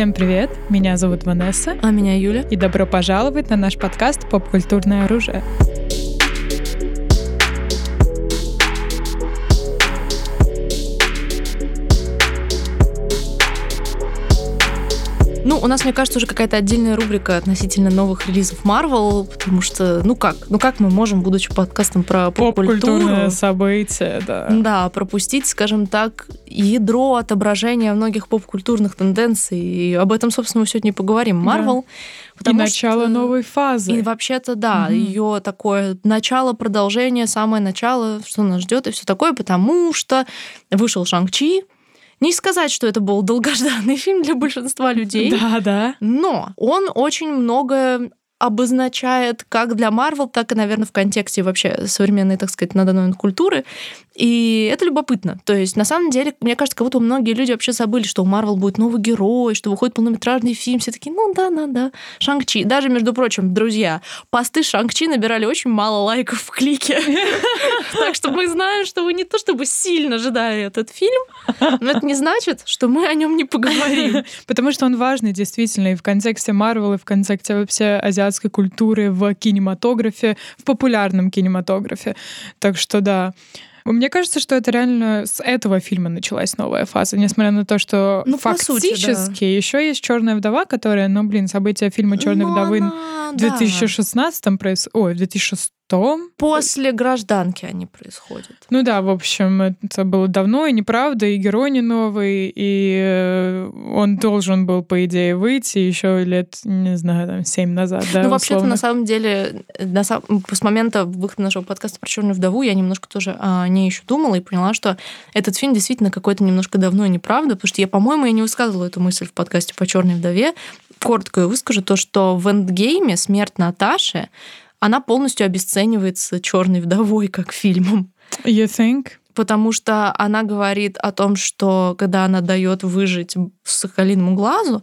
Всем привет! Меня зовут Ванесса. А меня Юля. И добро пожаловать на наш подкаст «Поп-культурное оружие». Ну, у нас, мне кажется, уже какая-то отдельная рубрика относительно новых релизов Marvel, потому что, ну как, ну как мы можем, будучи подкастом про поп-культуру... события, да. Да, пропустить, скажем так, ядро отображения многих поп-культурных тенденций. И об этом, собственно, мы сегодня и поговорим. Marvel... Да. и начало что... новой фазы. И вообще-то, да, угу. ее такое начало, продолжение, самое начало, что нас ждет и все такое, потому что вышел Шанг-Чи, не сказать, что это был долгожданный фильм для большинства людей. Да, да. Но он очень много обозначает как для Марвел, так и, наверное, в контексте вообще современной, так сказать, на данный момент культуры. И это любопытно. То есть, на самом деле, мне кажется, как будто многие люди вообще забыли, что у Марвел будет новый герой, что выходит полнометражный фильм. Все такие, ну да, да, да. Шанг-Чи. Даже, между прочим, друзья, посты Шанг-Чи набирали очень мало лайков в клике. Так что мы знаем, что вы не то чтобы сильно ожидали этот фильм, но это не значит, что мы о нем не поговорим. Потому что он важный, действительно, и в контексте Марвел, и в контексте вообще азиатской культуры в кинематографе, в популярном кинематографе. Так что да. Мне кажется, что это реально с этого фильма началась новая фаза, несмотря на то, что ну, фактически сути, да. еще есть Черная вдова, которая, ну блин, события фильма Черной ну, вдовы она, в 2016 да. происходит. Ой, в 2006 том. После гражданки они происходят. Ну да, в общем, это было давно и неправда, и герой не новый, и э, он должен был, по идее, выйти еще лет, не знаю, там, семь назад, да, Ну, вообще-то, на самом деле, на сам... с момента выхода нашего подкаста про черную вдову я немножко тоже о ней еще думала и поняла, что этот фильм действительно какой-то немножко давно и неправда, потому что я, по-моему, я не высказывала эту мысль в подкасте по черной вдове. Коротко я выскажу то, что в эндгейме смерть Наташи она полностью обесценивается черной вдовой как фильмом. You think? Потому что она говорит о том, что когда она дает выжить Сахалиному глазу,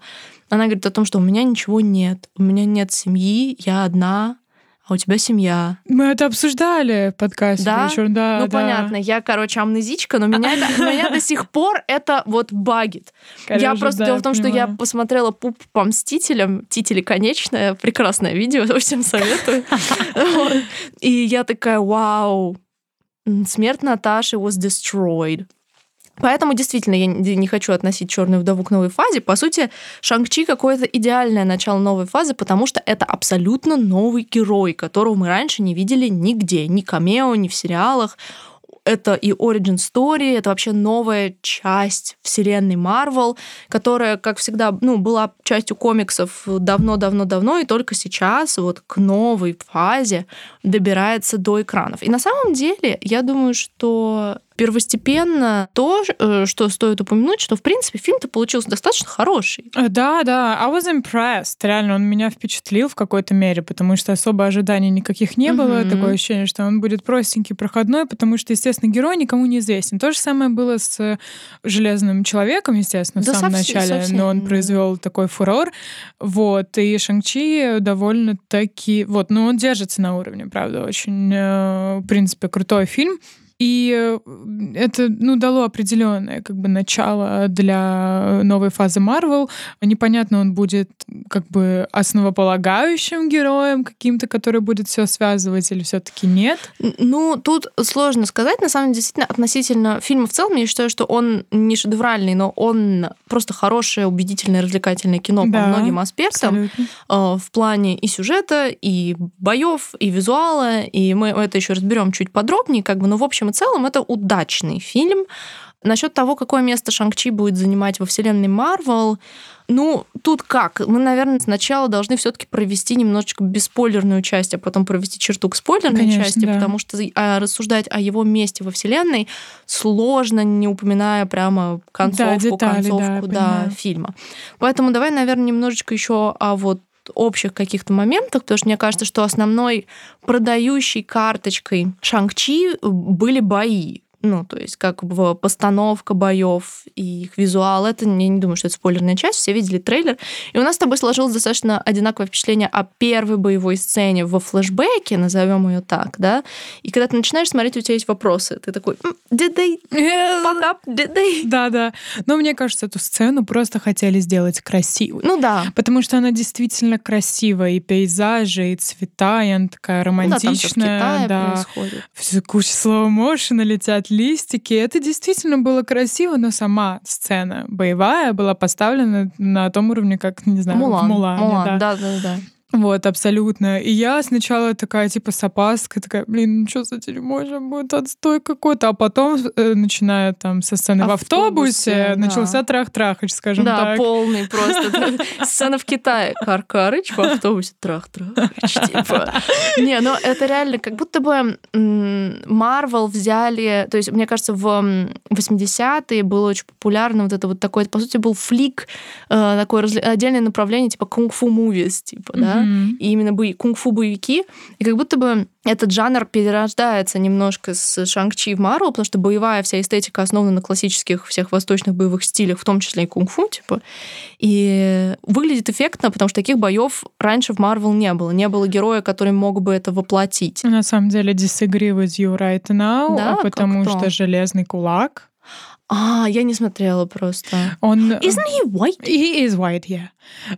она говорит о том, что у меня ничего нет, у меня нет семьи, я одна, а у тебя семья. Мы это обсуждали в подкасте. Да? Еще, да ну, да. понятно. Я, короче, амнезичка, но меня, это, меня до сих пор это вот багит. Я просто... Дело в том, что я посмотрела «Пуп по Мстителям», «Тители конечное», прекрасное видео, всем советую. И я такая, вау, смерть Наташи was destroyed. Поэтому действительно я не хочу относить черную вдову к новой фазе. По сути, Шанг-Чи какое-то идеальное начало новой фазы, потому что это абсолютно новый герой, которого мы раньше не видели нигде, ни камео, ни в сериалах это и Origin Story, это вообще новая часть вселенной Marvel, которая, как всегда, ну, была частью комиксов давно-давно-давно, и только сейчас вот к новой фазе добирается до экранов. И на самом деле, я думаю, что первостепенно то, э, что стоит упомянуть, что, в принципе, фильм-то получился достаточно хороший. Э, да, да, I was impressed. Реально, он меня впечатлил в какой-то мере, потому что особо ожиданий никаких не было. Mm-hmm. Такое ощущение, что он будет простенький, проходной, потому что, естественно, герой никому не известен. То же самое было с Железным Человеком, естественно, в да самом совсем, начале, совсем. но он произвел такой фурор. Вот, и Шанг-Чи довольно-таки... Вот, ну, он держится на уровне, правда, очень, э, в принципе, крутой фильм. И э, это ну, дало определенное как бы, начало для новой фазы Марвел. Непонятно, он будет как бы основополагающим героем каким-то, который будет все связывать, или все-таки нет? Ну, тут сложно сказать. На самом деле, действительно, относительно фильма в целом, я считаю, что он не шедевральный, но он просто хорошее, убедительное, развлекательное кино да, по многим аспектам. Абсолютно. Э, в плане и сюжета, и боев, и визуала. И мы это еще разберем чуть подробнее, как бы, но в общем общем и целом это удачный фильм. Насчет того, какое место Шанг-Чи будет занимать во вселенной Марвел, ну, тут как? Мы, наверное, сначала должны все-таки провести немножечко беспойлерную часть, а потом провести черту к спойлерной Конечно, части, да. потому что а, рассуждать о его месте во Вселенной сложно, не упоминая прямо концовку, да, детали, концовку да, да, фильма. Поэтому давай, наверное, немножечко еще о вот общих каких-то моментах, потому что мне кажется, что основной продающей карточкой Шанг-Чи были бои. Ну, то есть как бы постановка боев и их визуал. Это, я не думаю, что это спойлерная часть. Все видели трейлер. И у нас с тобой сложилось достаточно одинаковое впечатление о первой боевой сцене во флешбеке, назовем ее так, да. И когда ты начинаешь смотреть, у тебя есть вопросы. Ты такой, did they fuck up? Did they? Да, да. Но мне кажется, эту сцену просто хотели сделать красивой. Ну да. Потому что она действительно красивая. И пейзажи, и цвета, и она такая романтичная. Ну, да, там да. происходит. Все куча слоу-моушена летят листики. Это действительно было красиво, но сама сцена боевая была поставлена на том уровне, как, не знаю, Мулан. в Мулане. Мулан, да, да, да. Вот, абсолютно. И я сначала такая, типа, с опаской, такая, блин, ну что за дерьмо же будет отстой какой-то. А потом, э, начиная там со сцены в автобусе, да. начался трах-трахач, скажем да, так. Да, полный просто. Сцена в Китае. Каркарыч в автобусе, трах-трахач, типа. Не, ну это реально как будто бы Марвел взяли... То есть, мне кажется, в 80-е было очень популярно вот это вот такое, по сути, был флик, э, такое отдельное направление, типа кунг-фу мувис, типа, да, mm-hmm. и именно бои, кунг-фу боевики, и как будто бы этот жанр перерождается немножко с Шанг-Чи в Марвел, потому что боевая вся эстетика основана на классических всех восточных боевых стилях, в том числе и кунг-фу, типа. И выглядит эффектно, потому что таких боев раньше в Марвел не было. Не было героя, который мог бы это воплотить. На самом деле, disagree with you right now, да, потому что Железный кулак а, я не смотрела просто. Он... Isn't he white? He is white, yeah.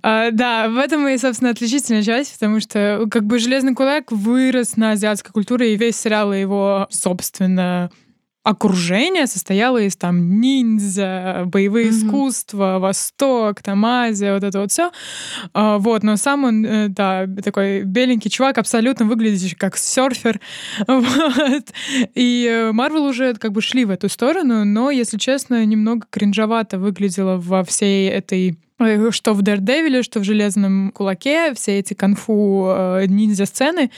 Uh, да, в этом и, собственно, отличительная часть, потому что как бы «Железный кулак» вырос на азиатской культуре, и весь сериал его, собственно, окружение состояло из там ниндзя, боевые mm-hmm. искусства, Восток, там Азия, вот это вот все. А, вот, но сам он, э, да, такой беленький чувак, абсолютно выглядящий как серфер. Вот. И Марвел уже как бы шли в эту сторону, но, если честно, немного кринжовато выглядело во всей этой Э, что в Дэрдевиле, что в Железном кулаке, все эти конфу э, ниндзя-сцены.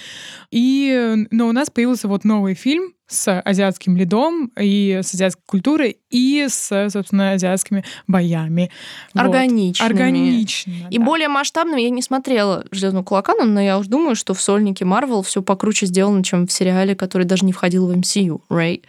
И, но у нас появился вот новый фильм с азиатским лидом и с азиатской культурой и с, собственно, азиатскими боями. Органичными. Вот. Органично. И да. более масштабным я не смотрела «Железного кулака», но я уж думаю, что в «Сольнике Марвел» все покруче сделано, чем в сериале, который даже не входил в MCU, right?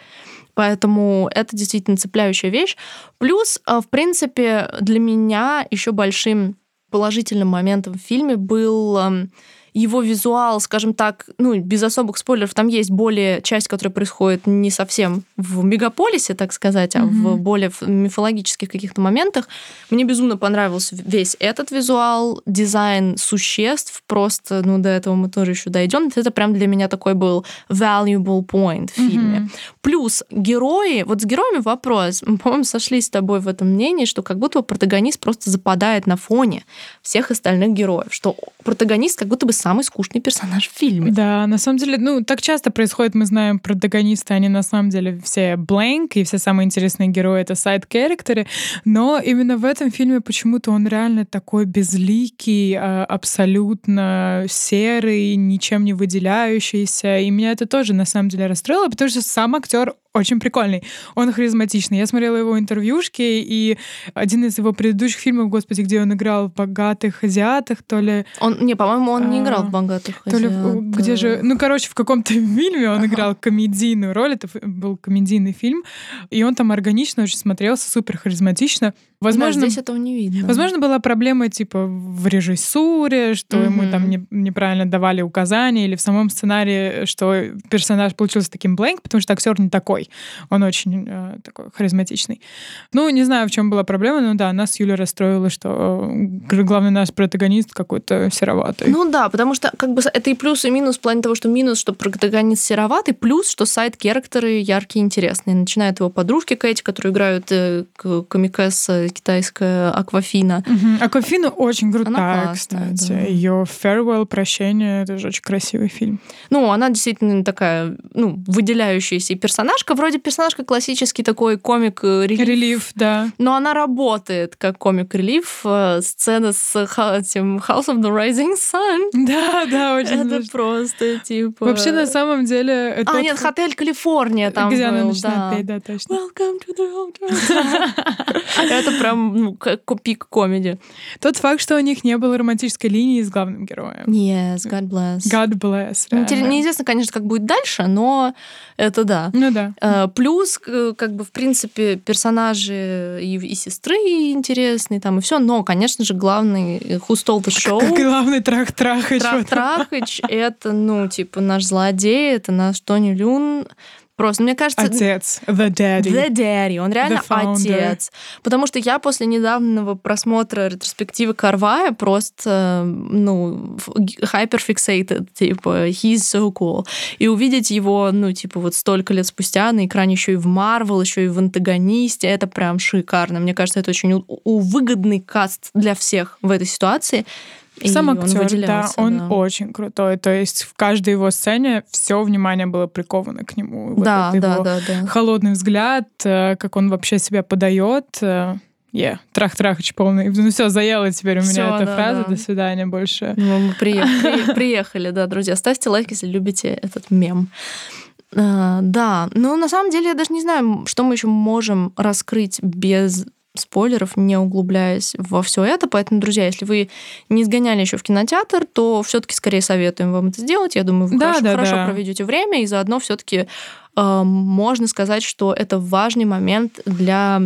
Поэтому это действительно цепляющая вещь. Плюс, э, в принципе, для меня еще большим положительным моментом в фильме был эм, его визуал, скажем так, ну, без особых спойлеров, там есть более часть, которая происходит не совсем в мегаполисе, так сказать, а mm-hmm. в более мифологических каких-то моментах. Мне безумно понравился весь этот визуал, дизайн существ, просто, ну, до этого мы тоже еще дойдем. Это прям для меня такой был valuable point в фильме. Mm-hmm. Плюс герои, вот с героями вопрос, мы, по-моему, сошлись с тобой в этом мнении, что как будто бы протагонист просто западает на фоне всех остальных героев, что протагонист как будто бы самый скучный персонаж в фильме. Да, на самом деле, ну, так часто происходит, мы знаем, протагонисты, они на самом деле все blank, и все самые интересные герои — это сайд-керактеры, но именно в этом фильме почему-то он реально такой безликий, а, абсолютно серый, ничем не выделяющийся, и меня это тоже на самом деле расстроило, потому что сам актер очень прикольный. Он харизматичный. Я смотрела его интервьюшки, и один из его предыдущих фильмов, господи, где он играл в «Богатых азиатах», то ли... Он, не, по-моему, он не играл в «Богатых то ли, где же... Ну, короче, в каком-то фильме он ага. играл комедийную роль. Это был комедийный фильм. И он там органично очень смотрелся, супер харизматично. Возможно, да, здесь этого не видно. Возможно, была проблема типа в режиссуре, что mm-hmm. ему там не, неправильно давали указания, или в самом сценарии, что персонаж получился таким blank, потому что актер не такой. Он очень э, такой харизматичный. Ну, не знаю, в чем была проблема, но да, нас Юля расстроила, что э, главный наш протагонист какой-то сероватый. Ну да, потому что как бы это и плюс, и минус в плане того, что минус, что протагонист сероватый, плюс, что сайт-керактеры яркие, интересные. Начинают его подружки Кэти, которые играют э, Камикэс китайская Аквафина. Угу. Аквафина очень крутая, классная, кстати. Да. Ее Farewell, прощение, это же очень красивый фильм. Ну, она действительно такая, ну, выделяющаяся персонажка. Вроде персонажка классический такой комик-релиф. Э, релиф, да. Но она работает как комик-релиф. Э, сцена с этим House of the Rising Sun. Да, да, очень Это просто, типа... Вообще, на самом деле... А, нет, Отель Калифорния там Где был, она начинает да. петь, да, точно. Welcome to the hotel. Это прям ну, пик комедии. Тот факт, что у них не было романтической линии с главным героем. Yes, God bless. God bless. Неизвестно, конечно, как будет дальше, но это да. Ну да. Э, плюс, как бы, в принципе, персонажи и, и сестры интересные там, и все. Но, конечно же, главный Stole the Show. Главный трах-трахач. Трах-трахач — это, ну, типа, наш злодей, это наш Тони Люн. Просто, мне кажется... Отец. The daddy. The daddy. Он реально отец. Потому что я после недавнего просмотра ретроспективы Карвая просто, ну, hyperfixated, типа, he's so cool. И увидеть его, ну, типа, вот столько лет спустя на экране еще и в Марвел, еще и в антагонисте, это прям шикарно. Мне кажется, это очень выгодный каст для всех в этой ситуации. Сам актер, да, он да. очень крутой. То есть в каждой его сцене все внимание было приковано к нему. Да, вот да, да, да. Холодный взгляд, э, как он вообще себя подает. Э, yeah, трах-трахач полный. Ну все, заела теперь у меня всё, эта да, фраза. Да. До свидания больше. Ну, мы приехали, приехали, да, друзья. Ставьте лайк, если любите этот мем. Uh, да, ну на самом деле я даже не знаю, что мы еще можем раскрыть без спойлеров, не углубляясь во все это. Поэтому, друзья, если вы не сгоняли еще в кинотеатр, то все-таки скорее советуем вам это сделать. Я думаю, вы да, хорошо, да, хорошо да. проведете время, и заодно все-таки э, можно сказать, что это важный момент для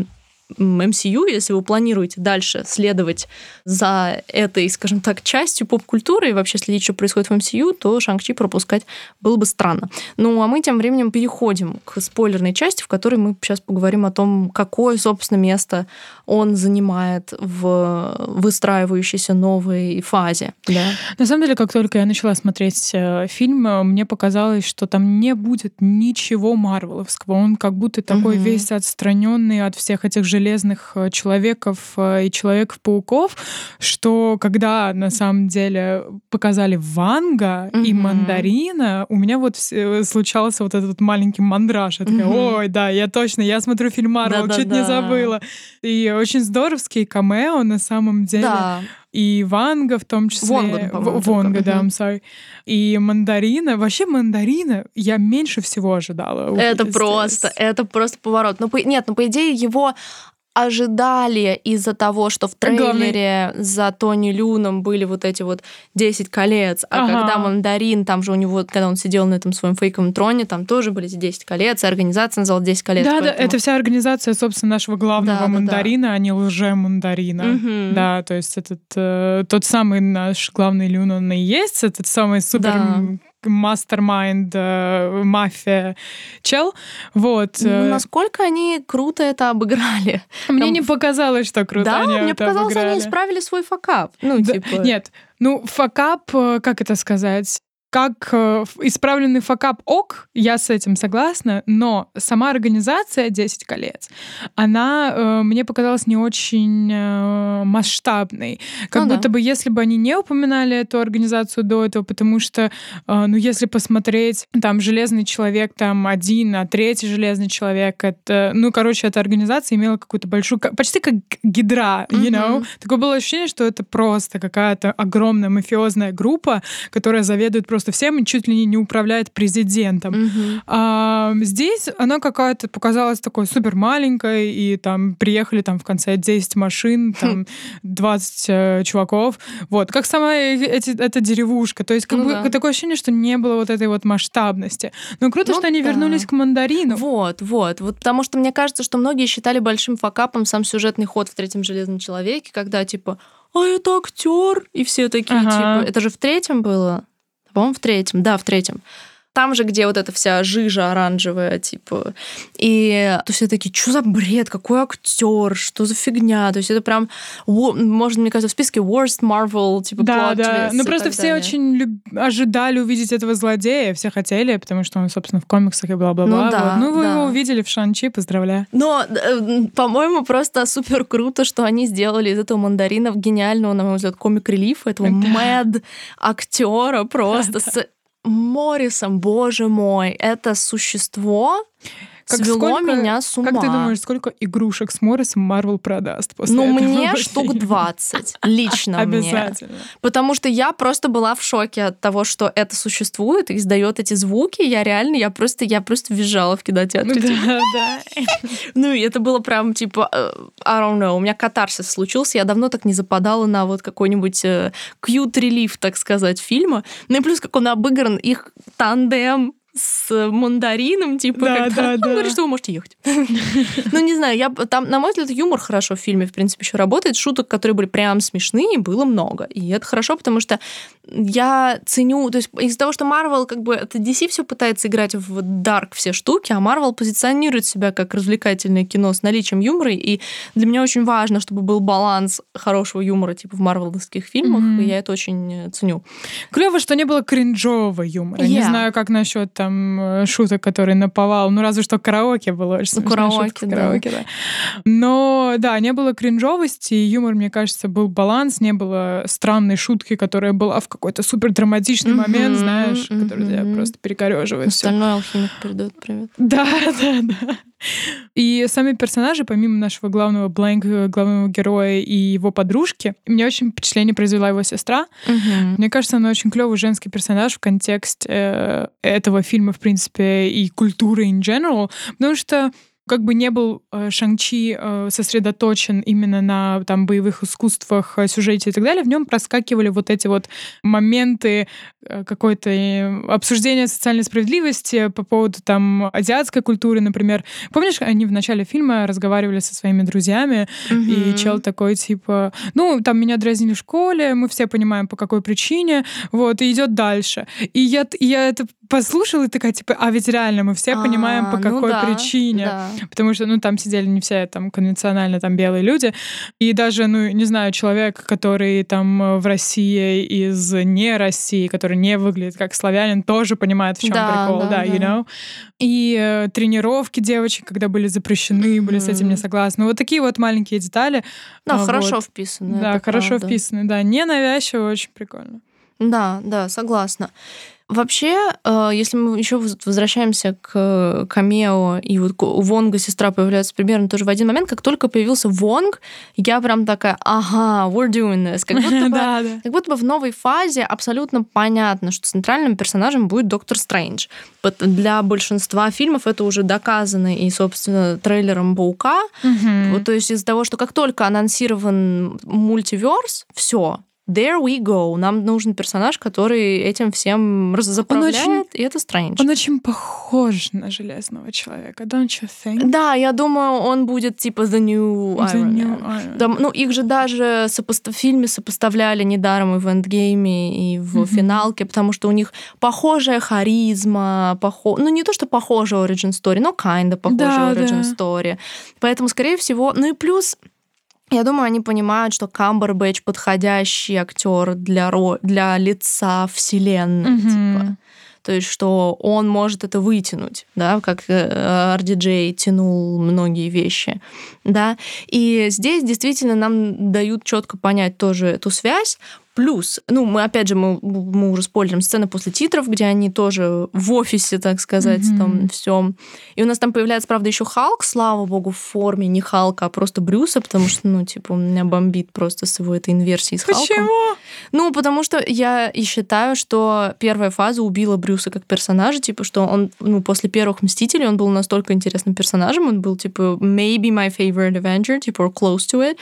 MCU, если вы планируете дальше следовать за этой, скажем так, частью поп-культуры и вообще следить, что происходит в MCU, то Шанг-Чи пропускать было бы странно. Ну, а мы тем временем переходим к спойлерной части, в которой мы сейчас поговорим о том, какое, собственно, место он занимает в выстраивающейся новой фазе. Да? На самом деле, как только я начала смотреть э, фильм, э, мне показалось, что там не будет ничего марвеловского. Он как будто такой угу. весь отстраненный от всех этих же железных э, человеков э, и человеков-пауков, что когда на самом деле показали Ванга mm-hmm. и Мандарина, у меня вот э, случался вот этот вот маленький мандраж. Я такая, mm-hmm. ой, да, я точно, я смотрю фильм Марвел, чуть не забыла. И очень здоровский камео на самом деле. Да и Ванга в том числе. Вонга, Вонга, да, I'm sorry. И Мандарина. Вообще Мандарина я меньше всего ожидала. Это просто, это просто поворот. Ну, по, нет, ну, по идее, его ожидали из-за того, что в трейлере Главный... за Тони Люном были вот эти вот 10 колец, а ага. когда Мандарин, там же у него, когда он сидел на этом своем фейковом троне, там тоже были эти 10 колец, и организация назвала 10 колец. Да, поэтому... да, это вся организация, собственно, нашего главного да, Мандарина, да, да. а не лже-Мандарина. Угу. Да, то есть этот э, тот самый наш главный Люн, он и есть, этот самый супер да мастер-майнд, э, мафия, чел. Вот. Ну, э. насколько они круто это обыграли? Мне Там... не показалось, что круто да, они мне это показалось, обыграли. они исправили свой факап. Ну, да, типа... Нет, ну, факап, э, как это сказать? Как э, исправленный факап ок, я с этим согласна, но сама организация 10 колец, она э, мне показалась не очень э, масштабной. Как ну, будто да. бы если бы они не упоминали эту организацию до этого, потому что, ну, если посмотреть, там, Железный Человек, там, один, а третий Железный Человек, это, ну, короче, эта организация имела какую-то большую, почти как гидра, you know? Mm-hmm. Такое было ощущение, что это просто какая-то огромная мафиозная группа, которая заведует просто всем и чуть ли не управляет президентом. Угу. А, здесь она какая-то показалась такой супер маленькой, и там приехали там в конце 10 машин, там 20 э, чуваков. Вот, как сама эти, эта деревушка. То есть как ну, бы да. такое ощущение, что не было вот этой вот масштабности. Но круто, ну, что они да. вернулись к мандарину. Вот, вот. Вот потому что мне кажется, что многие считали большим факапом сам сюжетный ход в третьем железном человеке, когда типа а это актер, и все такие, ага. типа, это же в третьем было по-моему, в третьем. Да, в третьем там же, где вот эта вся жижа оранжевая, типа. И то все такие, что за бред, какой актер, что за фигня. То есть это прям, можно, мне кажется, в списке worst Marvel, типа, Да, да. Ну просто все далее. очень люб... ожидали увидеть этого злодея, все хотели, потому что он, собственно, в комиксах и бла-бла-бла. Ну, да, вот. ну вы да. его увидели в Шанчи, поздравляю. Но, э, по-моему, просто супер круто, что они сделали из этого мандарина гениального, на мой взгляд, комик-релифа, этого да. мэд актера просто да. с Моррисом, боже мой, это существо, как свело сколько, меня с ума. Как ты думаешь, сколько игрушек с Моррисом Марвел продаст после Ну, мне фильма? штук 20. Лично мне. Обязательно. Потому что я просто была в шоке от того, что это существует и издает эти звуки. Я реально, я просто, я просто визжала в кинотеатре. Да, да. Ну, и это было прям типа, э, I don't know, у меня катарсис случился. Я давно так не западала на вот какой-нибудь э, cute-релиф, так сказать, фильма. Ну и плюс, как он обыгран, их тандем с мандарином, типа, Да, да, он да. говорит, что вы можете ехать. Ну, не знаю, я там, на мой взгляд, юмор хорошо в фильме, в принципе, еще работает. Шуток, которые были прям смешные, было много. И это хорошо, потому что я ценю, то есть из-за того, что Marvel, как бы, это DC все пытается играть в дарк все штуки, а Marvel позиционирует себя как развлекательное кино с наличием юмора, и для меня очень важно, чтобы был баланс хорошего юмора, типа в марвеловских фильмах, Мгм. и я это очень э, ценю. Клево, что не было кринжового юмора. Не Yeah. знаю, как насчет там э, шуток, которые наповал. Ну, разве что караоке было очень Ну, караоке, шутка да. караоке, да. Но, да, не было кринжовости, и юмор, мне кажется, был баланс, не было странной шутки, которая была в какой-то супер драматичный Мгм, момент, знаешь, который тебя просто перекореживает. всё. Остальной алхимик передает привет. Да, да, да. И сами персонажи, помимо нашего главного Блэнк, э, главного героя и его подружки, мне очень впечатление произвела его сестра. Мне кажется, она очень клевый женский персонаж в контексте э, этого фильма, в принципе, и культуры in general, потому что как бы не был э, Шанг-Чи э, сосредоточен именно на там боевых искусствах, э, сюжете и так далее, в нем проскакивали вот эти вот моменты э, какой-то э, обсуждения социальной справедливости по поводу там азиатской культуры, например. Помнишь, они в начале фильма разговаривали со своими друзьями, и чел такой, типа, ну, там меня дразнили в школе, мы все понимаем, по какой причине, вот, и идет дальше. И я, я это послушала и такая, типа, а ведь реально мы все понимаем, по А, ну какой да, причине. да. Потому что, ну, там сидели не все там конвенционально там белые люди. И даже, ну, не знаю, человек, который там э, в России из не России, который не выглядит как славянин, тоже понимает, в чем Да, прикол, да, да, you know. И э, тренировки девочек, когда были запрещены, были с этим не согласны. Вот такие вот маленькие детали. Да, А, хорошо вот. вписано. Да, хорошо правда. вписаны, да. Не навязчиво, очень прикольно. Да, да, согласна. Вообще, э, если мы еще возвращаемся к камео, и вот у Вонга сестра появляется примерно тоже в один момент, как только появился Вонг, я прям такая, ага, we're doing this. Как будто бы, Да, да. как будто бы в новой фазе абсолютно понятно, что центральным персонажем будет Доктор Стрэндж. Для большинства фильмов это уже доказано и, собственно, трейлером Паука. Вот, то есть из-за того, что как только анонсирован мультиверс, все, there we go. Нам нужен персонаж, который этим всем заправляет, очень- и это Стрэндж. Он очень похож на Железного человека, don't you think? Да, я думаю, он будет типа The New The Iron new Man. Iron Там, ну, их же даже сопоста- в фильме сопоставляли недаром и в эндгейме, и в Мгм. финалке, потому что у них похожая харизма, похо... ну, не то, что похожая origin story, но kinda похожая Да, origin да. story. Поэтому, скорее всего, ну и плюс я думаю, они понимают, что Камбербэтч подходящий актер для, ро... для лица вселенной. Мгм. Типа. То есть, что он может это вытянуть, да, как э, RDJ тянул многие вещи, да. И здесь действительно нам дают четко понять тоже эту связь. Плюс, ну, мы опять же, мы, мы уже спойлерим сцены после титров, где они тоже в офисе, так сказать, Мгм. там все. И у нас там появляется, правда, еще Халк, слава богу, в форме не Халка, а просто Брюса, потому что, ну, типа, у меня бомбит просто с его этой инверсией с Халком. Почему? Ну, потому что я и считаю, что первая фаза убила Брюса как персонажа, типа, что он, ну, после первых Мстителей он был настолько интересным персонажем, он был, типа, maybe my favorite Avenger, типа, or close to it.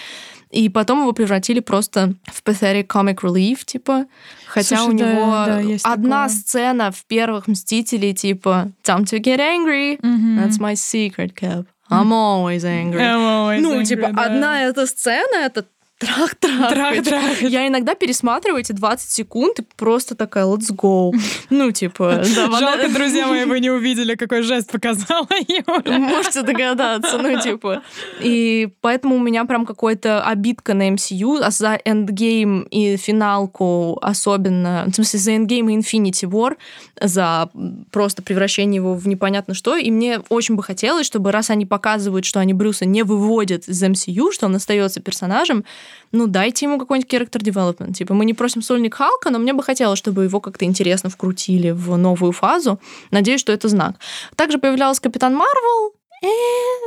И потом его превратили просто в pathetic comic relief, типа. Хотя Слушай, у да, него да, есть одна такое. сцена в первых Мстителей, типа, time to get angry, Мгм. that's my secret, Cap. I'm always angry. I'm always Ну, angry, типа, да. одна эта сцена, это трах-трах. Трах-трах. Я иногда пересматриваю эти 20 секунд и просто такая, let's go. Ну, типа, Жалко, друзья мои, вы не увидели, какой жест показала Юля. Можете догадаться, ну, типа. И поэтому у меня прям какой-то обидка на MCU, а за Endgame и финалку особенно, в смысле, за Endgame и Infinity War, за просто превращение его в непонятно что. И мне очень бы хотелось, чтобы раз они показывают, что они Брюса не выводят из MCU, что он остается персонажем, ну, дайте ему какой-нибудь character development. Типа, мы не просим сольник Халка, но мне бы хотелось, чтобы его как-то интересно вкрутили в новую фазу. Надеюсь, что это знак. Также появлялась Капитан Марвел, э,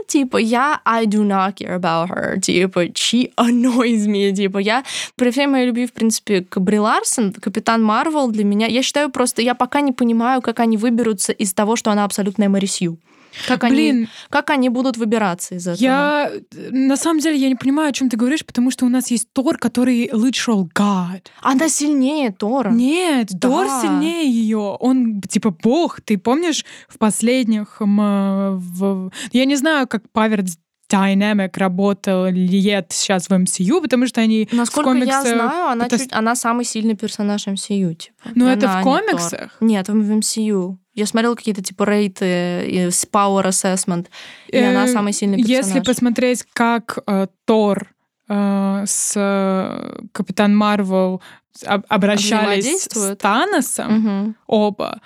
типа, я I do not care about her, типа, she annoys me, типа, я при всей моей любви, в принципе, к Бри Ларсон, Капитан Марвел для меня, я считаю просто, я пока не понимаю, как они выберутся из того, что она абсолютная Мэри Сью. Как Блин, они, как они будут выбираться из этого? Я на самом деле я не понимаю, о чем ты говоришь, потому что у нас есть Тор, который literal God. Она сильнее Тора. Нет, да. Тор сильнее ее. Он типа бог. Ты помнишь в последних, в... я не знаю, как Павер Dynamic работал лет сейчас в MCU, потому что они Насколько в комиксах... я знаю, она, это... чуть, она самый сильный персонаж MCU. Типа. Но она это в комиксах? Нет, в MCU. Я смотрела какие-то типа рейты, с Power Assessment, и она э, самый сильный персонаж. Если посмотреть, как э, Тор э, с э, Капитан Марвел обращались с Таносом, угу. оба,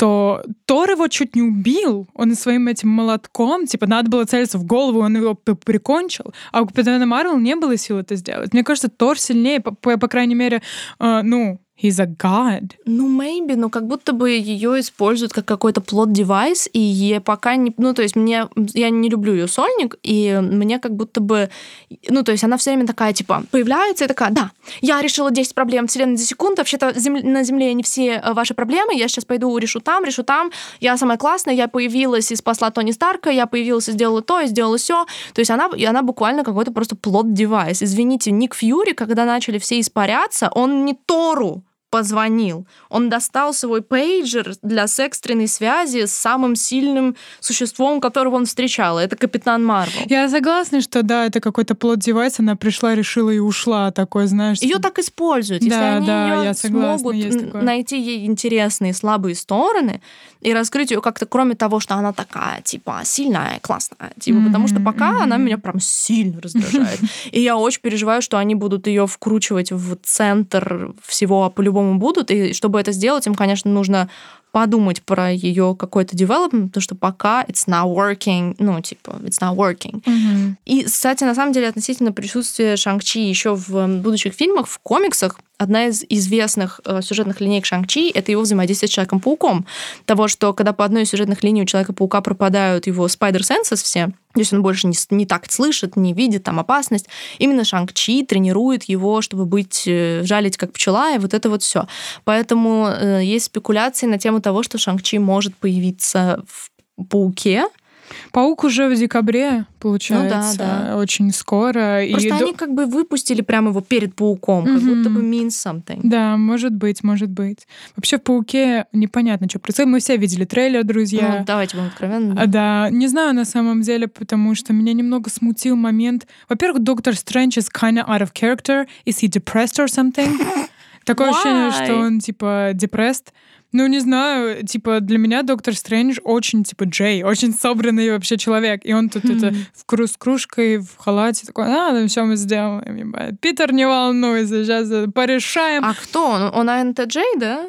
то Тор его чуть не убил. Он своим этим молотком, типа, надо было целиться в голову, он его прикончил. А у Капитана Марвел не было сил это сделать. Мне кажется, Тор сильнее, по, по, по крайней мере, э, ну, He's a god. Ну, maybe, но как будто бы ее используют как какой-то плод-девайс, и ей пока не... Ну, то есть мне... Я не люблю ее сольник, и мне как будто бы... Ну, то есть она все время такая, типа, появляется и такая, да, я решила 10 проблем Вселенной за секунду, вообще-то на Земле не все э, ваши проблемы, я сейчас пойду решу там, решу там, я самая классная, я появилась и спасла Тони Старка, я появилась и сделала то, и сделала все. То есть она, и она буквально какой-то просто плод-девайс. Извините, Ник Фьюри, когда начали все испаряться, он не Тору позвонил. Он достал свой пейджер для экстренной связи с самым сильным существом, которого он встречал. Это Капитан Марвел. Я согласна, что да, это какой-то плод девайс, она пришла, решила и ушла. Такой, знаешь... Ее так используют. Если да, они да, ее я согласна, смогут найти ей интересные слабые стороны и раскрыть ее как-то, кроме того, что она такая, типа, сильная, классная. Типа, mm-hmm, потому что пока mm-hmm. она меня прям сильно раздражает. И я очень переживаю, что они будут ее вкручивать в центр всего по-любому по-любому будут, и чтобы это сделать, им, конечно, нужно подумать про ее какой-то development, потому что пока it's not working, ну, типа, it's not working. Mm-hmm. И, кстати, на самом деле, относительно присутствия Шанг-Чи еще в будущих фильмах, в комиксах, одна из известных э, сюжетных линиек Шанг-Чи — это его взаимодействие с Человеком-пауком. Того, что когда по одной из сюжетных линий у Человека-паука пропадают его спайдер-сенсес все, то есть он больше не, не так слышит, не видит там опасность. Именно Шанг-Чи тренирует его, чтобы быть, э, жалить как пчела, и вот это вот все. Поэтому э, есть спекуляции на тему того, что Шанг-Чи может появиться в пауке, Паук уже в декабре, получается, ну, да, да. очень скоро. Просто и они до... как бы выпустили прямо его перед пауком, mm-hmm. как будто бы means something. Да, может быть, может быть. Вообще в пауке непонятно, что происходит. Мы все видели трейлер, друзья. Ну, давайте будем откровенны. Да. А, да, не знаю на самом деле, потому что меня немного смутил момент. Во-первых, доктор Стрэндж is kind of out of character. Is he depressed or something? Такое ощущение, что он типа depressed. Ну, не знаю, типа, для меня Доктор Стрэндж очень, типа, Джей, очень собранный вообще человек. И он тут это хм. в кру с кружкой, в халате, такой, а, ну все мы сделаем, ебать. Питер, не волнуйся, сейчас порешаем. А кто он? Он АНТ Джей, да?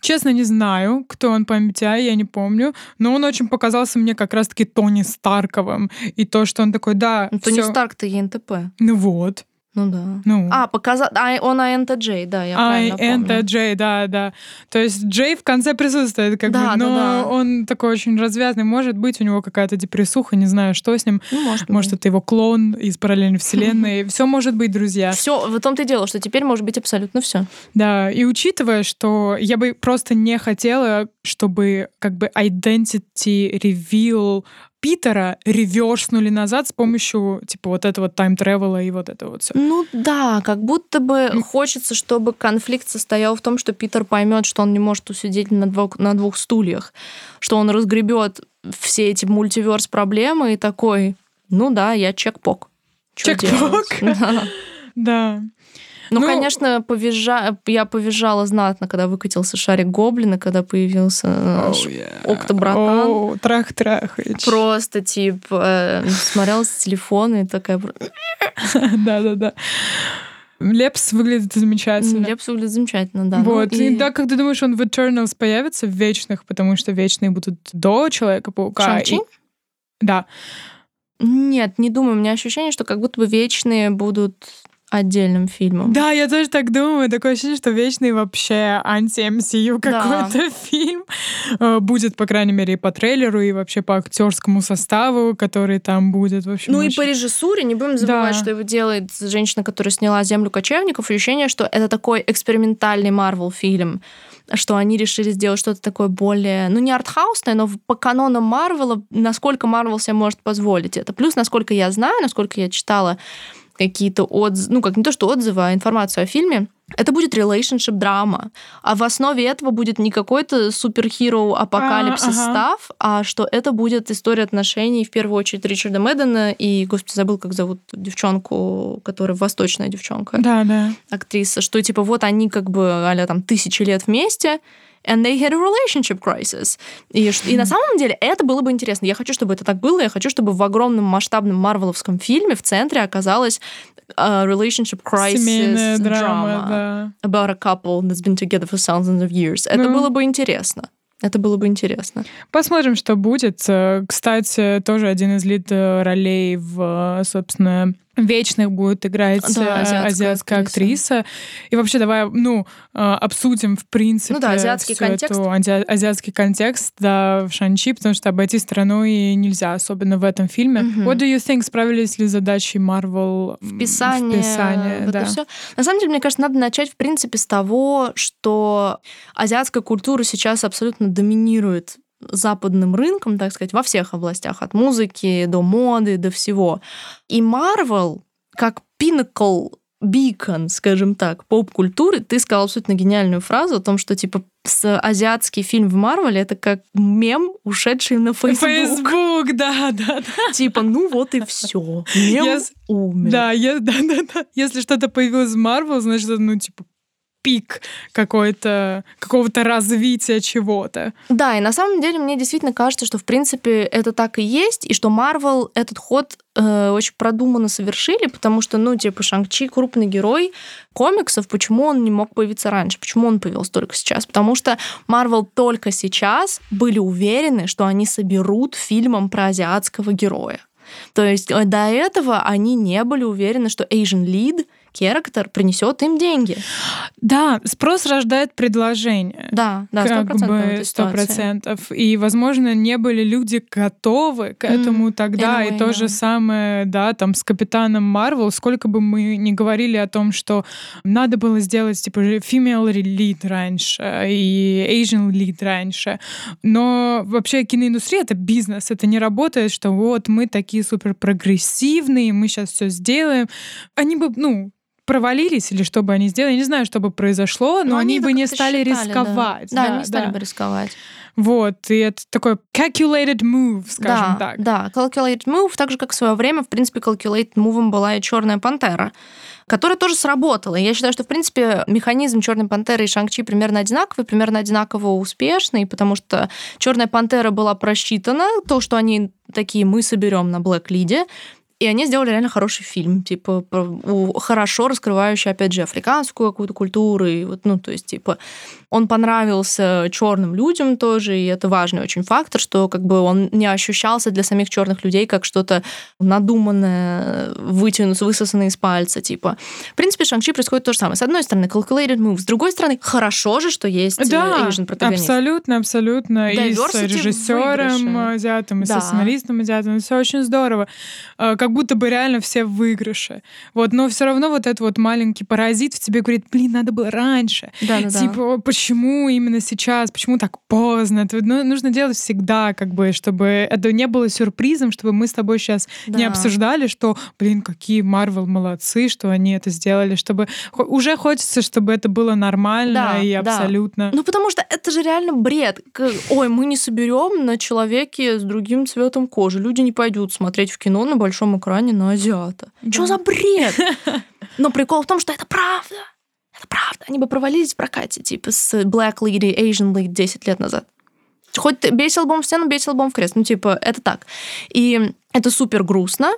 Честно, не знаю, кто он по MBTI, я не помню, но он очень показался мне как раз-таки Тони Старковым. И то, что он такой, да... Ну, Тони Старк-то ЕНТП. Ну вот. Ну да. Ну. А, показал... А, он INTJ, да, я. INTJ, да, да. То есть Джей в конце присутствует, как да, бы, но да, да. он такой очень развязный. Может быть, у него какая-то депрессуха, не знаю, что с ним. Ну, может, может это его клон из параллельной вселенной. Все может быть, друзья. Все, в том-то и дело, что теперь может быть абсолютно все. Да, и учитывая, что я бы просто не хотела, чтобы как бы identity reveal Питера реверснули назад с помощью, типа, вот этого тайм-тревела и вот это вот все. Ну да, как будто бы mm. хочется, чтобы конфликт состоял в том, что Питер поймет, что он не может усидеть на двух, на двух стульях, что он разгребет все эти мультиверс проблемы и такой, ну да, я чекпок. Чекпок? Да. Ну, ну, конечно, повизжа... я повизжала знатно, когда выкатился шарик гоблина, когда появился oh, yeah. Октобратан. Oh, трах-трах. Просто, типа, э, смотрела с телефона и такая... Да-да-да. Лепс выглядит замечательно. Лепс выглядит замечательно, да. Ну вот. Ну, и... и да, как ты думаешь, он в Eternals появится в Вечных, потому что Вечные будут до Человека-паука? И... Да. Нет, не думаю. У меня ощущение, что как будто бы Вечные будут отдельным фильмом. Да, я тоже так думаю. Такое ощущение, что вечный вообще анти-МСЮ какой-то да. фильм э, будет, по крайней мере, и по трейлеру, и вообще по актерскому составу, который там будет. В общем, ну очень... и по режиссуре. Не будем забывать, да. что его делает женщина, которая сняла «Землю кочевников». Ощущение, что это такой экспериментальный Марвел-фильм что они решили сделать что-то такое более, ну не артхаусное, но по канонам Марвела, насколько Марвел себе может позволить это. Плюс, насколько я знаю, насколько я читала какие-то отзывы, ну, как не то, что отзывы, а информацию о фильме, это будет relationship драма. А в основе этого будет не какой-то суперхиро апокалипсис а, став, а что это будет история отношений, в первую очередь, Ричарда Мэддена и, господи, забыл, как зовут девчонку, которая восточная девчонка. Да, да. Актриса. Что, типа, вот они как бы, а там, тысячи лет вместе, and they had a relationship crisis. И, и на самом деле это было бы интересно. Я хочу, чтобы это так было. Я хочу, чтобы в огромном масштабном марвеловском фильме в центре оказалась uh, relationship crisis Семейная драма, да. about a couple that's been together for thousands of years. Это ну, было бы интересно. Это было бы интересно. Посмотрим, что будет. Кстати, тоже один из лид ролей в, собственно, вечных будет играть да, э, азиатская, азиатская актриса. актриса. И вообще давай, ну, э, обсудим, в принципе, ну, да, азиатский контекст. Эту, ази, азиатский контекст да, в Шанчи, потому что обойти страну и нельзя, особенно в этом фильме. Угу. What do you think, справились ли задачи Marvel вписание, вписание да. все? На самом деле, мне кажется, надо начать, в принципе, с того, что азиатская культура сейчас абсолютно доминирует западным рынком, так сказать, во всех областях, от музыки до моды, до всего. И Marvel, как pinnacle бикон, скажем так, поп-культуры, ты сказал абсолютно гениальную фразу о том, что, типа, с азиатский фильм в Марвеле это как мем, ушедший на Фейсбук. Фейсбук, да, да, да. Типа, ну вот и все. Мем yes. умер. Да, я, да, да, да. Если что-то появилось в Марвел, значит, ну, типа, пик какой-то, какого-то развития чего-то. Да, и на самом деле мне действительно кажется, что в принципе это так и есть, и что Марвел этот ход э, очень продуманно совершили, потому что, ну, типа, Шанг-Чи крупный герой комиксов, почему он не мог появиться раньше, почему он появился только сейчас? Потому что Марвел только сейчас были уверены, что они соберут фильмом про азиатского героя. То есть э, до этого они не были уверены, что Asian Lead характер принесет им деньги. Да, спрос рождает предложение. Да, да, как бы сто процентов. И, возможно, не были люди готовы к этому mm, тогда. Anyway, и то yeah. же самое, да, там с Капитаном Марвел, сколько бы мы ни говорили о том, что надо было сделать типа female lead раньше и Asian lead раньше, но вообще киноиндустрия это бизнес, это не работает, что вот мы такие супер прогрессивные, мы сейчас все сделаем. Они бы, ну, провалились или что бы они сделали, я не знаю, что бы произошло, но, но они, они бы не стали считали, рисковать. Да, да, да не стали да. бы рисковать. Вот, и это такой calculated move, скажем да, так. Да, calculated move, так же, как в свое время, в принципе, calculated move была и Черная пантера которая тоже сработала. Я считаю, что, в принципе, механизм Черной пантеры и Шанг-Чи примерно одинаковый, примерно одинаково успешный, потому что Черная пантера была просчитана, то, что они такие мы соберем на Блэк Лиде, и они сделали реально хороший фильм, типа, хорошо раскрывающий, опять же, африканскую какую-то культуру. И вот, ну, то есть, типа, он понравился черным людям тоже, и это важный очень фактор, что как бы он не ощущался для самих черных людей как что-то надуманное, вытянутое, высосанное из пальца, типа. В принципе, Шанг-Чи происходит то же самое. С одной стороны, calculated move, с другой стороны, хорошо же, что есть э, да, Asian протагонист. абсолютно, абсолютно. Diversity и с режиссером азиатом, и да. со сценаристом азиатом. Все очень здорово э, как будто бы реально все в выигрыше. Вот, но все равно вот этот вот маленький паразит в тебе говорит, блин, надо было раньше. Да, да, типа, да. почему именно сейчас, почему так поздно? Это ну, нужно делать всегда, как бы, чтобы это не было сюрпризом, чтобы мы с тобой сейчас да. не обсуждали, что, блин, какие Марвел молодцы, что они это сделали, чтобы уже хочется, чтобы это было нормально да, и абсолютно. Да. Ну, потому что это же реально бред. Ой, мы не соберем на человеке с другим цветом кожи. Люди не пойдут смотреть в кино на большом экране на азиата. Да. Что за бред? Но прикол в том, что это правда. Это правда. Они бы провалились в прокате, типа с Black Lead и Asian Lead 10 лет назад. Хоть ты бейся лбом в стену, бейся лбом в крест. Ну, типа, это так. И это супер грустно,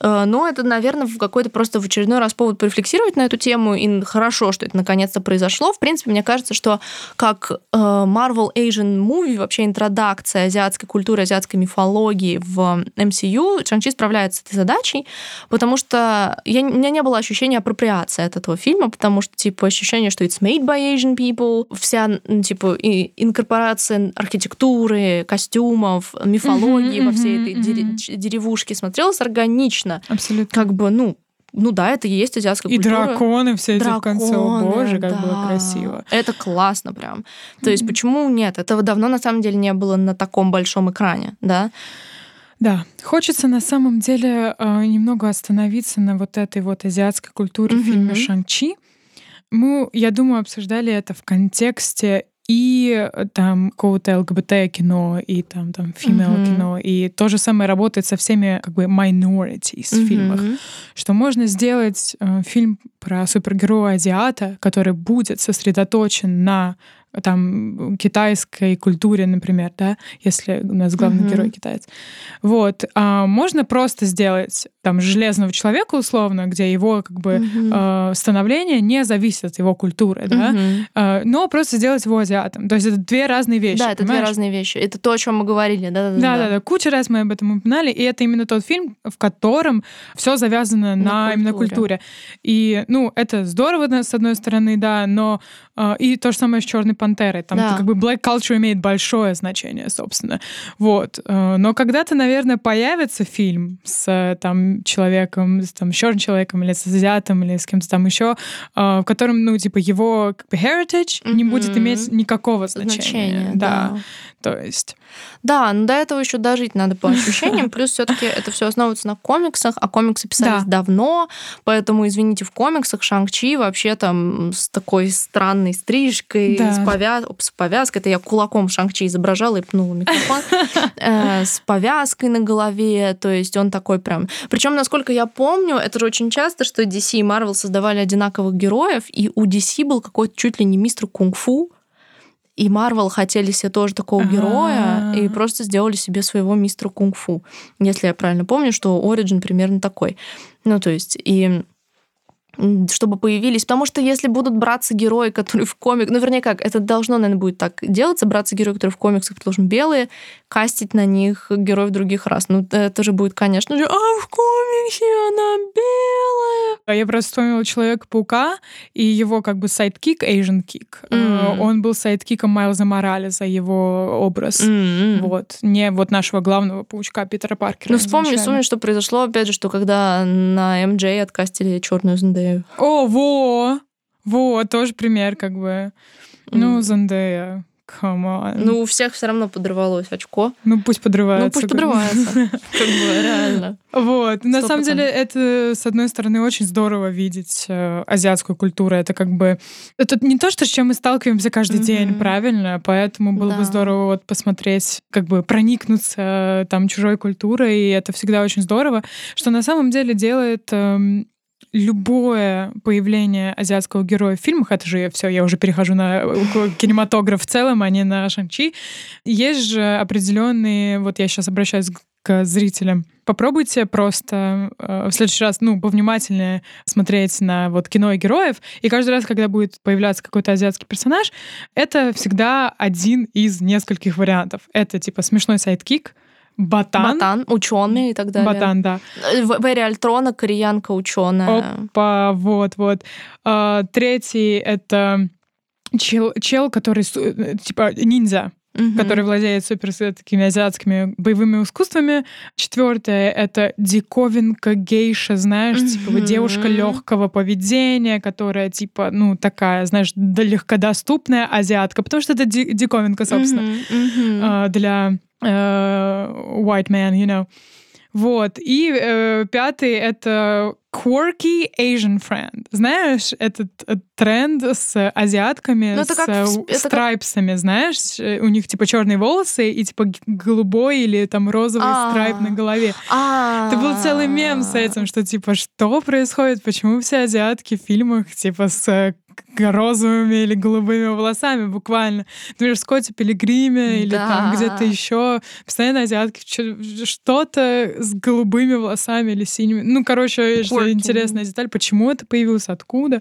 но это, наверное, в какой-то просто в очередной раз повод порефлексировать на эту тему, и хорошо, что это наконец-то произошло. В принципе, мне кажется, что как э, Marvel Asian Movie, вообще интродакция азиатской культуры, азиатской мифологии в MCU, Шанчи справляется с этой задачей, потому что я, у меня не было ощущения апроприации от этого фильма, потому что, типа, ощущение, что it's made by Asian people, вся, типа, и инкорпорация архитектуры, костюмов, мифологии mm-hmm, во всей этой mm-hmm. деревушке смотрелась органично. Абсолютно. Как бы, ну, ну да, это и есть азиатская и культура. И драконы все драконы, эти в конце, о боже, как да. было красиво. Это классно прям. То есть почему нет? Этого давно на самом деле не было на таком большом экране, да? Да, хочется на самом деле э, немного остановиться на вот этой вот азиатской культуре mm-hmm. в фильме «Шанг-Чи». Мы, я думаю, обсуждали это в контексте и э, там какого-то ЛГБТ-кино, и там, там female-кино, mm-hmm. и то же самое работает со всеми как бы minorities mm-hmm. в фильмах, что можно сделать э, фильм про супергероя-азиата, который будет сосредоточен на там китайской культуре, например, да, если у нас главный mm-hmm. герой китаец. Вот. А можно просто сделать там железного человека условно, где его как бы mm-hmm. э, становление не зависит от его культуры, mm-hmm. да, э, но просто сделать его азиатом. То есть это две разные вещи. Да, это понимаешь? две разные вещи. Это то, о чем мы говорили, да, да, да, да, да. Куча раз мы об этом упоминали, и это именно тот фильм, в котором все завязано на, на культуре. именно культуре. И ну это здорово с одной стороны, да, но э, и то же самое с Черной пантерой. Там да. как бы black culture имеет большое значение, собственно. Вот. Э, но когда-то, наверное, появится фильм с там человеком, с там черным человеком или с азиатом или с кем-то там еще, э, в котором, ну, типа, его как бы heritage mm-hmm. не будет иметь никакого значения. значения да. да. То есть. Да, но до этого еще дожить надо по ощущениям. Плюс все-таки это все основывается на комиксах, а комиксы писались да. давно, поэтому, извините, в комиксах Шанг-Чи вообще там с такой странной стрижкой, да. с, повяз... с повязкой, это я кулаком Шанг-Чи изображала и пнула микрофон, э, с повязкой на голове, то есть он такой прям... Причем, насколько я помню, это же очень часто, что DC и Marvel создавали одинаковых героев, и у DC был какой-то чуть ли не мистер кунг-фу, и Марвел хотели себе тоже такого А-а-а. героя и просто сделали себе своего мистера кунг-фу. Если я правильно помню, что Origin примерно такой. Ну, то есть, и чтобы появились. Потому что если будут браться герои, которые в комик... Ну, вернее, как, это должно, наверное, будет так делаться. Браться герои, которые в комиксах, предположим, белые, кастить на них героев других рас. Ну, это же будет, конечно же, а в комиксе она белая. А я просто вспомнила Человека-паука и его как бы sidekick, Asian Kick. Mm. Он был сайдкиком Майлза Моралеса, его образ. Mm-hmm. Вот. Не вот нашего главного паучка Питера Паркера. Ну, вспомни, вспомни, что произошло, опять же, что когда на MJ откастили черную Зендею. О, во! Во, тоже пример, как бы. Ну, Зендея. Come on. Ну, у всех все равно подрывалось очко. Ну, пусть подрывается. Ну, пусть подрывается. Как бы, реально. Вот. На самом деле, это, с одной стороны, очень здорово видеть э, азиатскую культуру. Это как бы... Это не то, что с чем мы сталкиваемся каждый день, правильно? Поэтому было бы здорово вот посмотреть, как бы проникнуться э, там чужой культурой, и это всегда очень здорово, что на самом деле делает эм, любое появление азиатского героя в фильмах, это же все, я уже перехожу на кинематограф в целом, а не на Шанчи, есть же определенные, вот я сейчас обращаюсь к зрителям, попробуйте просто э, в следующий раз, ну, повнимательнее смотреть на вот кино и героев, и каждый раз, когда будет появляться какой-то азиатский персонаж, это всегда один из нескольких вариантов. Это типа смешной sidekick, Ботан. Ботан, ученый и так далее. Ботан, да. В "Эре Альтрона", кореянка ученая. Опа, вот, вот. А, третий — это чел, чел, который типа ниндзя. Угу. который владеет супер такими азиатскими боевыми искусствами. Четвертое это диковинка гейша, знаешь, угу. типа вот девушка легкого поведения, которая типа, ну, такая, знаешь, легкодоступная азиатка, потому что это диковинка, собственно, угу. для uh, white man, you know. Вот. И э, пятый — это quirky Asian friend. Знаешь, этот, этот тренд с азиатками, ну, это с как, страйпсами, как... знаешь? У них типа черные волосы и типа голубой или там розовый А-а-а. страйп на голове. А-а-а. Это был целый мем с этим, что типа что происходит, почему все азиатки в фильмах типа с розовыми или голубыми волосами буквально. Например, в Скотте Пилигриме или да. там где-то еще. Постоянно азиатки что-то с голубыми волосами или синими. Ну, короче, что интересная деталь. Почему это появилось, откуда?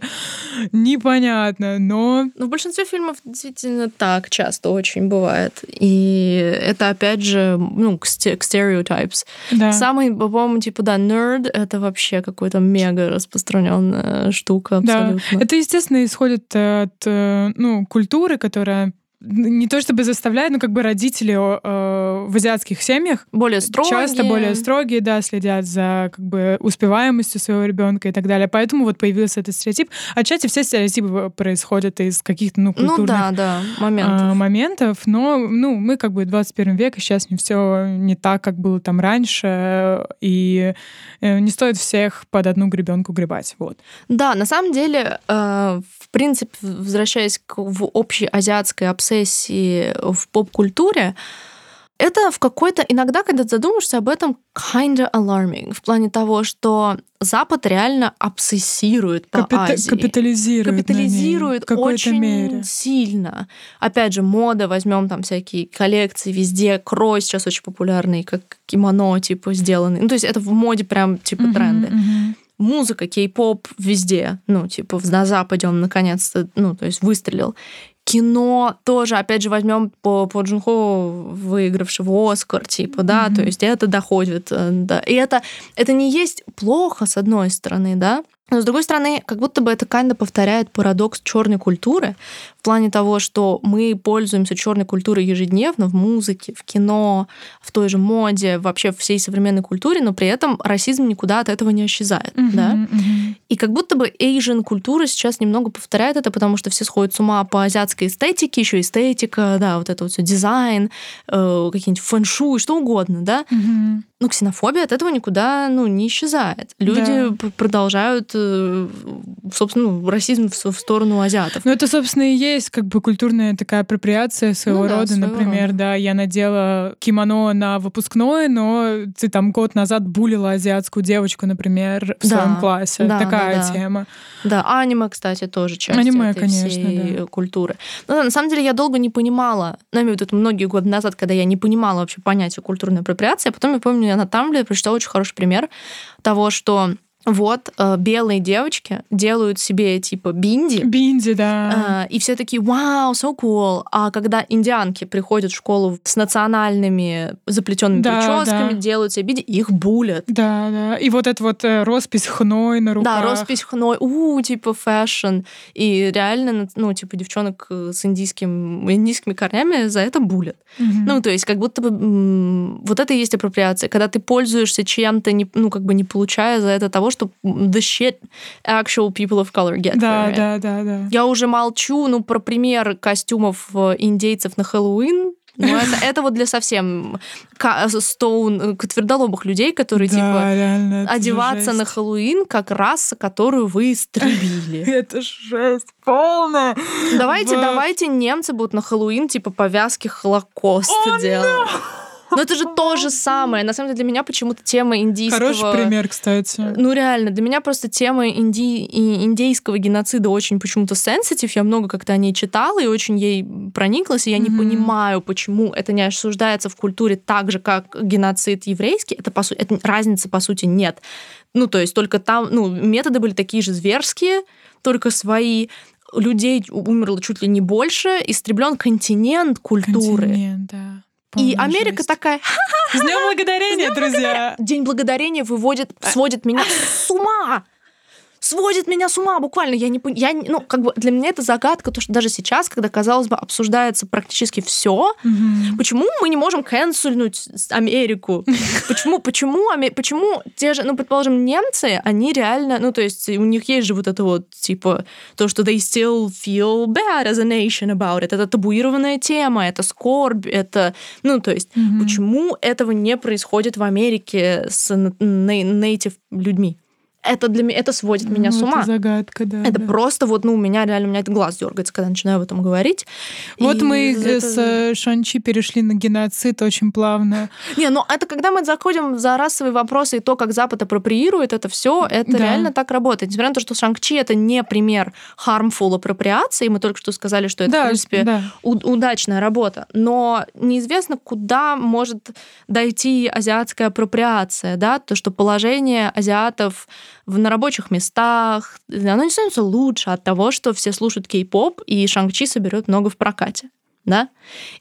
Непонятно, но... Ну, в большинстве фильмов действительно так часто очень бывает. И это, опять же, ну, к stereotypes. Да. Самый, по-моему, типа, да, nerd — это вообще какой-то мега распространенная штука абсолютно. Да. Это, естественно, исходит от э, ну, культуры, которая не то чтобы заставляют, но как бы родители э, в азиатских семьях более строгие. часто более строгие, да, следят за как бы успеваемостью своего ребенка и так далее. Поэтому вот появился этот стереотип. Отчасти все стереотипы происходят из каких-то ну культурных ну, да, да, моментов. Э, моментов, но ну мы как бы 21 век, и сейчас не все не так, как было там раньше, и э, не стоит всех под одну гребенку гребать. Вот. Да, на самом деле, э, в принципе, возвращаясь к в общей азиатской обсессии обсессии в поп-культуре, это в какой-то... Иногда, когда ты задумаешься об этом, kinda alarming. В плане того, что Запад реально обсессирует по Капита- Азии. Капитализирует Капитализирует очень мере. сильно. Опять же, мода, возьмем там всякие коллекции везде. Крой сейчас очень популярный, как кимоно, типа, сделанный. Ну, то есть это в моде прям, типа, uh-huh, тренды. Uh-huh музыка, кей-поп везде, ну, типа, на Западе он наконец-то, ну, то есть выстрелил. Кино тоже, опять же, возьмем по, по Джунхо, выигравшего Оскар, типа, да, mm-hmm. то есть это доходит, э, да. И это, это не есть плохо, с одной стороны, да, но, с другой стороны, как будто бы это kind повторяет парадокс черной культуры в плане того, что мы пользуемся черной культурой ежедневно в музыке, в кино, в той же моде, вообще всей современной культуре, но при этом расизм никуда от этого не исчезает. Uh-huh, да? uh-huh. И как будто бы Asian культура сейчас немного повторяет это, потому что все сходят с ума по азиатской эстетике, еще эстетика, да, вот это вот все дизайн, э, какие-нибудь фэншуй, что угодно, да. Uh-huh. Но ксенофобия от этого никуда ну, не исчезает. Люди да. продолжают, э, собственно, ну, расизм в сторону азиатов. Ну, это, собственно, и есть как бы культурная такая апроприация своего ну, да, рода. Своего Например, рода. да, я надела кимоно на выпускной, но ты там год назад булила азиатскую девочку, например, в да. своем классе. Да, такая да, да. тема. Да, аниме, кстати, тоже часть аниме, этой конечно, всей да. культуры. Но на самом деле я долго не понимала, ну, вот это многие годы назад, когда я не понимала вообще понятие культурной апроприации, а потом я помню, я на Тамбле прочитала очень хороший пример того, что вот э, белые девочки делают себе типа бинди. Бинди, да. Э, и все такие, вау, so cool. А когда индианки приходят в школу с национальными заплетенными да, прическами, да. делают себе бинди, их булят. Да, да. И вот это вот э, роспись хной на руках. Да, роспись хной, у, типа fashion. И реально, ну, типа девчонок с индийским, индийскими корнями за это булят. Угу. Ну, то есть как будто бы вот это и есть апроприация, когда ты пользуешься чем-то, не, ну, как бы не получая за это того, что the shit actual people of color get да, Да, да, да. Я уже молчу, ну, про пример костюмов э, индейцев на Хэллоуин, ну, это, это вот для совсем стоун, э, твердолобых людей, которые, да, типа, реально, одеваться жесть. на Хэллоуин как раса, которую вы истребили. Это жесть полная. Давайте, давайте немцы будут на Хэллоуин, типа, повязки Холокоста делать. Но это же то же самое. На самом деле для меня почему-то тема индийского... Хороший пример, кстати. Ну реально, для меня просто тема инди... индейского геноцида очень почему-то сенситив. Я много как-то о ней читала и очень ей прониклась, и я mm-hmm. не понимаю, почему это не осуждается в культуре так же, как геноцид еврейский. Это, по сути, это разницы, по сути, нет. Ну, то есть только там, ну, методы были такие же зверские, только свои людей умерло чуть ли не больше, истреблен континент культуры. Континент, да. И Америка жесть. такая... С днем благодарения, друзья! День благодарения выводит, сводит меня с ума! Сводит меня с ума буквально. Я не, я, ну, как бы для меня это загадка, то, что даже сейчас, когда, казалось бы, обсуждается практически все, mm-hmm. почему мы не можем канцельнуть Америку? Почему, почему, почему те же, ну, предположим, немцы, они реально, ну, то есть у них есть же вот это вот, типа, то, что they still feel bad as a nation about it. Это табуированная тема, это скорбь, это, ну, то есть, mm-hmm. почему этого не происходит в Америке с native людьми? Это для меня, это сводит меня ну, с ума. Это загадка, да. Это да. просто вот, ну, у меня реально, у меня это глаз дергается, когда начинаю об этом говорить. Вот и мы это... с э, Шанчи перешли на геноцид очень плавно. Не, ну это когда мы заходим за расовые вопросы и то, как Запад апроприирует это все, это да. реально так работает. Несмотря на то, что Шанг-Чи это не пример harmful апроприации, мы только что сказали, что это, да, в принципе, да. удачная работа, но неизвестно, куда может дойти азиатская апроприация, да, то, что положение азиатов в, на рабочих местах, оно не становится лучше от того, что все слушают кей-поп, и Шанг-Чи соберет много в прокате. Да?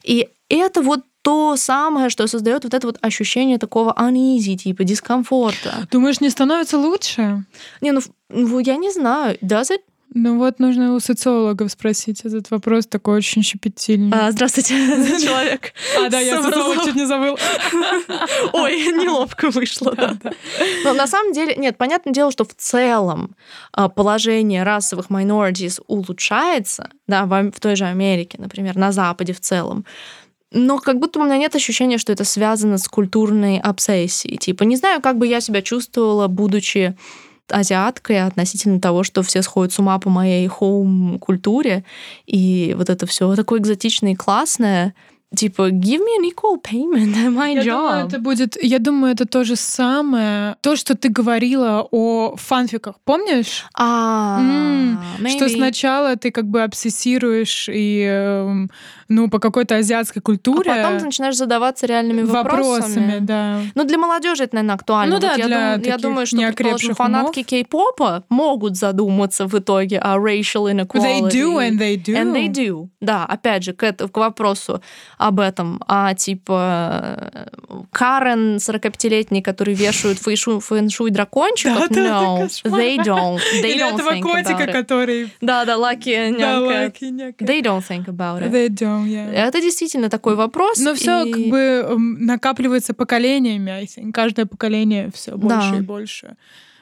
И это вот то самое, что создает вот это вот ощущение такого uneasy, типа дискомфорта. Думаешь, не становится лучше? Не, ну, ну я не знаю. Does it? Ну вот нужно у социологов спросить этот вопрос, такой очень щепетильный. А, здравствуйте, человек. А, да, я социолог чуть не забыл. Ой, неловко вышло, да. Но на самом деле, нет, понятное дело, что в целом а, положение расовых minorities улучшается, да, в той же Америке, например, на Западе в целом. Но как будто у меня нет ощущения, что это связано с культурной обсессией. Типа, не знаю, как бы я себя чувствовала, будучи азиаткой относительно того, что все сходят с ума по моей хоум-культуре, и вот это все такое экзотичное и классное, типа give me an equal payment my я job. Думаю, это будет, я думаю, это то же самое, то, что ты говорила о фанфиках, помнишь? А, mm, что сначала ты как бы обсессируешь и эм, ну, по какой-то азиатской культуре. А потом ты начинаешь задаваться реальными вопросами. Вопросами, да. Ну, для молодежи это, наверное, актуально. Ну да, вот я, для дум, я думаю, что предположим, фанатки кей-попа могут задуматься в итоге о racial inequality. They do, and they do. And they do. Да, опять же, к, это, к вопросу об этом. А типа Карен 45-летний, который вешают фэншуй, фэншуй дракончиков, да, no, да, they don't. They Или don't этого think котика, about it. который... Да, да, Лаки Да. Лаки. They don't think about it. They don't, yeah. Это действительно такой вопрос. Но все и- как бы накапливается поколениями, I think. Каждое поколение все больше Да. и больше.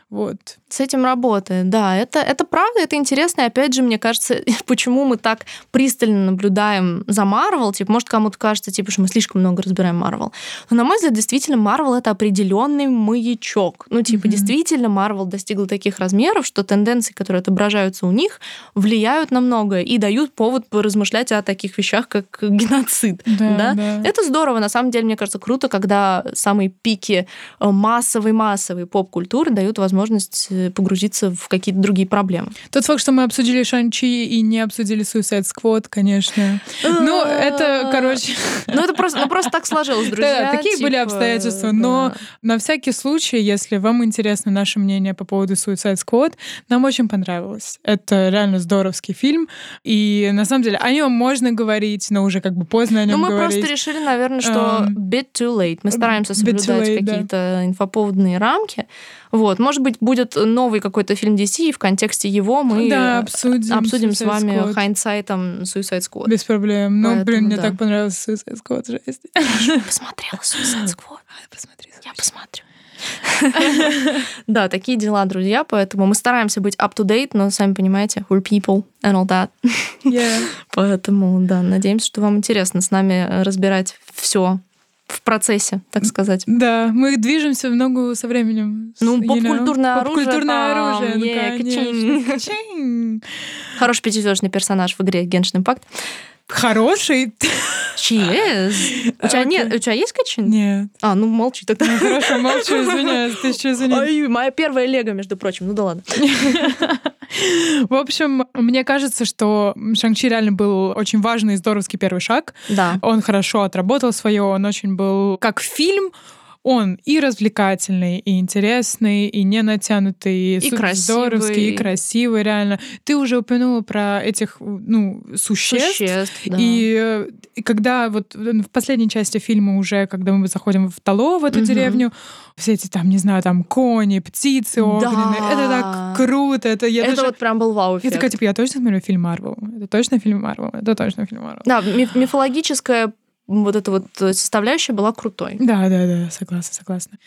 Вот. с этим работает. Да, это, это правда, это интересно. И опять же, мне кажется, почему мы так пристально наблюдаем за Марвел. Типа, может, кому-то кажется, типа, что мы слишком много разбираем Марвел. Но, на мой взгляд, действительно, Марвел это определенный маячок. Ну, типа, Мгм. действительно, Марвел достигла таких размеров, что тенденции, которые отображаются у них, влияют на многое и дают повод поразмышлять о таких вещах, как геноцид. Да, Да? да. Это здорово. На самом деле, мне кажется, круто, когда самые пики э, массовой-массовой поп-культуры дают возможность э, погрузиться в какие-то другие проблемы. Тот факт, что мы обсудили Шанчи и не обсудили Suicide Squad, конечно. Ну, это, короче... Ну, это просто, ну, просто так сложилось, друзья. Да, такие были типа, обстоятельства. Но да. на всякий случай, если вам интересно наше мнение по поводу Suicide Squad, нам очень понравилось. Это реально здоровский фильм. И на самом деле о нем можно говорить, но уже как бы поздно о Ну, нем мы говорить. просто решили, наверное, что Эм, bit too late. Мы стараемся соблюдать late, да. какие-то инфоповодные рамки. Вот. Может быть, будет новый какой-то фильм DC, и в контексте его мы Да, обсудим обсудим с вами Squad. хайнсайтом Suicide Squad. Без проблем. Ну, Поэтому блин, мне да. так понравился Suicide Squad, жесть. Я посмотрела Suicide Squad. Посмотри. Я посмотрю. Да, такие дела, друзья, поэтому мы стараемся быть up-to-date, но, сами понимаете, we're people and all that. Поэтому, да, надеемся, что вам интересно с нами э, разбирать все в процессе, так сказать. Да, мы движемся в ногу со временем. Ну, you know. поп-культурное оружие Поп-культурное там, оружие, ну, е, конечно. Хороший пятизвездочный персонаж в игре Genshin Impact. Хороший? She is. У тебя Окей. нет, у тебя есть качин? Нет. А, ну молчи тогда. Ну, Хорошо, молчу, извиняюсь, тысячу извиняюсь. Ой, моя первая лего, между прочим. Ну да ладно. В общем, мне кажется, что Шанг-Чи реально был очень важный и здоровский первый шаг. Да. Он хорошо отработал свое, он очень был как фильм, он и развлекательный, и интересный, и не натянутый, И супер красивый. и красивый, реально. Ты уже упомянула про этих, ну, существ. Существ, да. И, э, и когда вот в последней части фильма уже, когда мы заходим в Тало, в эту Мгм. деревню, все эти там, не знаю, там кони, птицы огненные, Да. это так круто, это я Это даже... вот прям был вау Я такая, типа, я точно смотрю фильм Марвел. Это точно фильм Марвел. Это точно фильм Марвел. Да, миф- мифологическое вот эта вот составляющая была крутой. Да, да, да, согласна, согласна.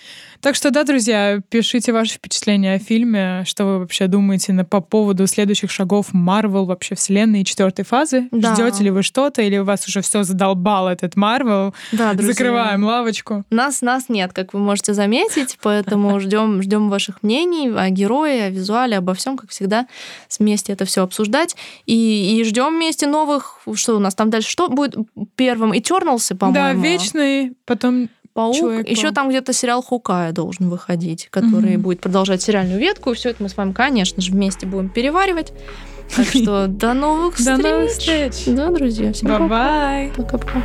Так что да, друзья, пишите ваши впечатления о фильме, что вы вообще думаете на, по поводу следующих шагов Марвел вообще вселенной четвертой фазы. Да. Ждете ли вы что-то, или у вас уже все задолбал этот Марвел? Да, друзья. Закрываем лавочку. Нас, нас нет, как вы можете заметить, поэтому ждем, ждем ваших мнений о герое, о визуале, обо всем, как всегда, вместе это все обсуждать. И, и ждем вместе новых, что у нас там дальше, что будет первым, и Eternals, по-моему. Да, вечный, потом Паук. Еще там где-то сериал Хукая должен выходить, который mm-hmm. будет продолжать сериальную ветку. И все это мы с вами, конечно же, вместе будем переваривать. Так что до новых встреч. До новых встреч. Да, друзья. Всем пока. Пока-пока.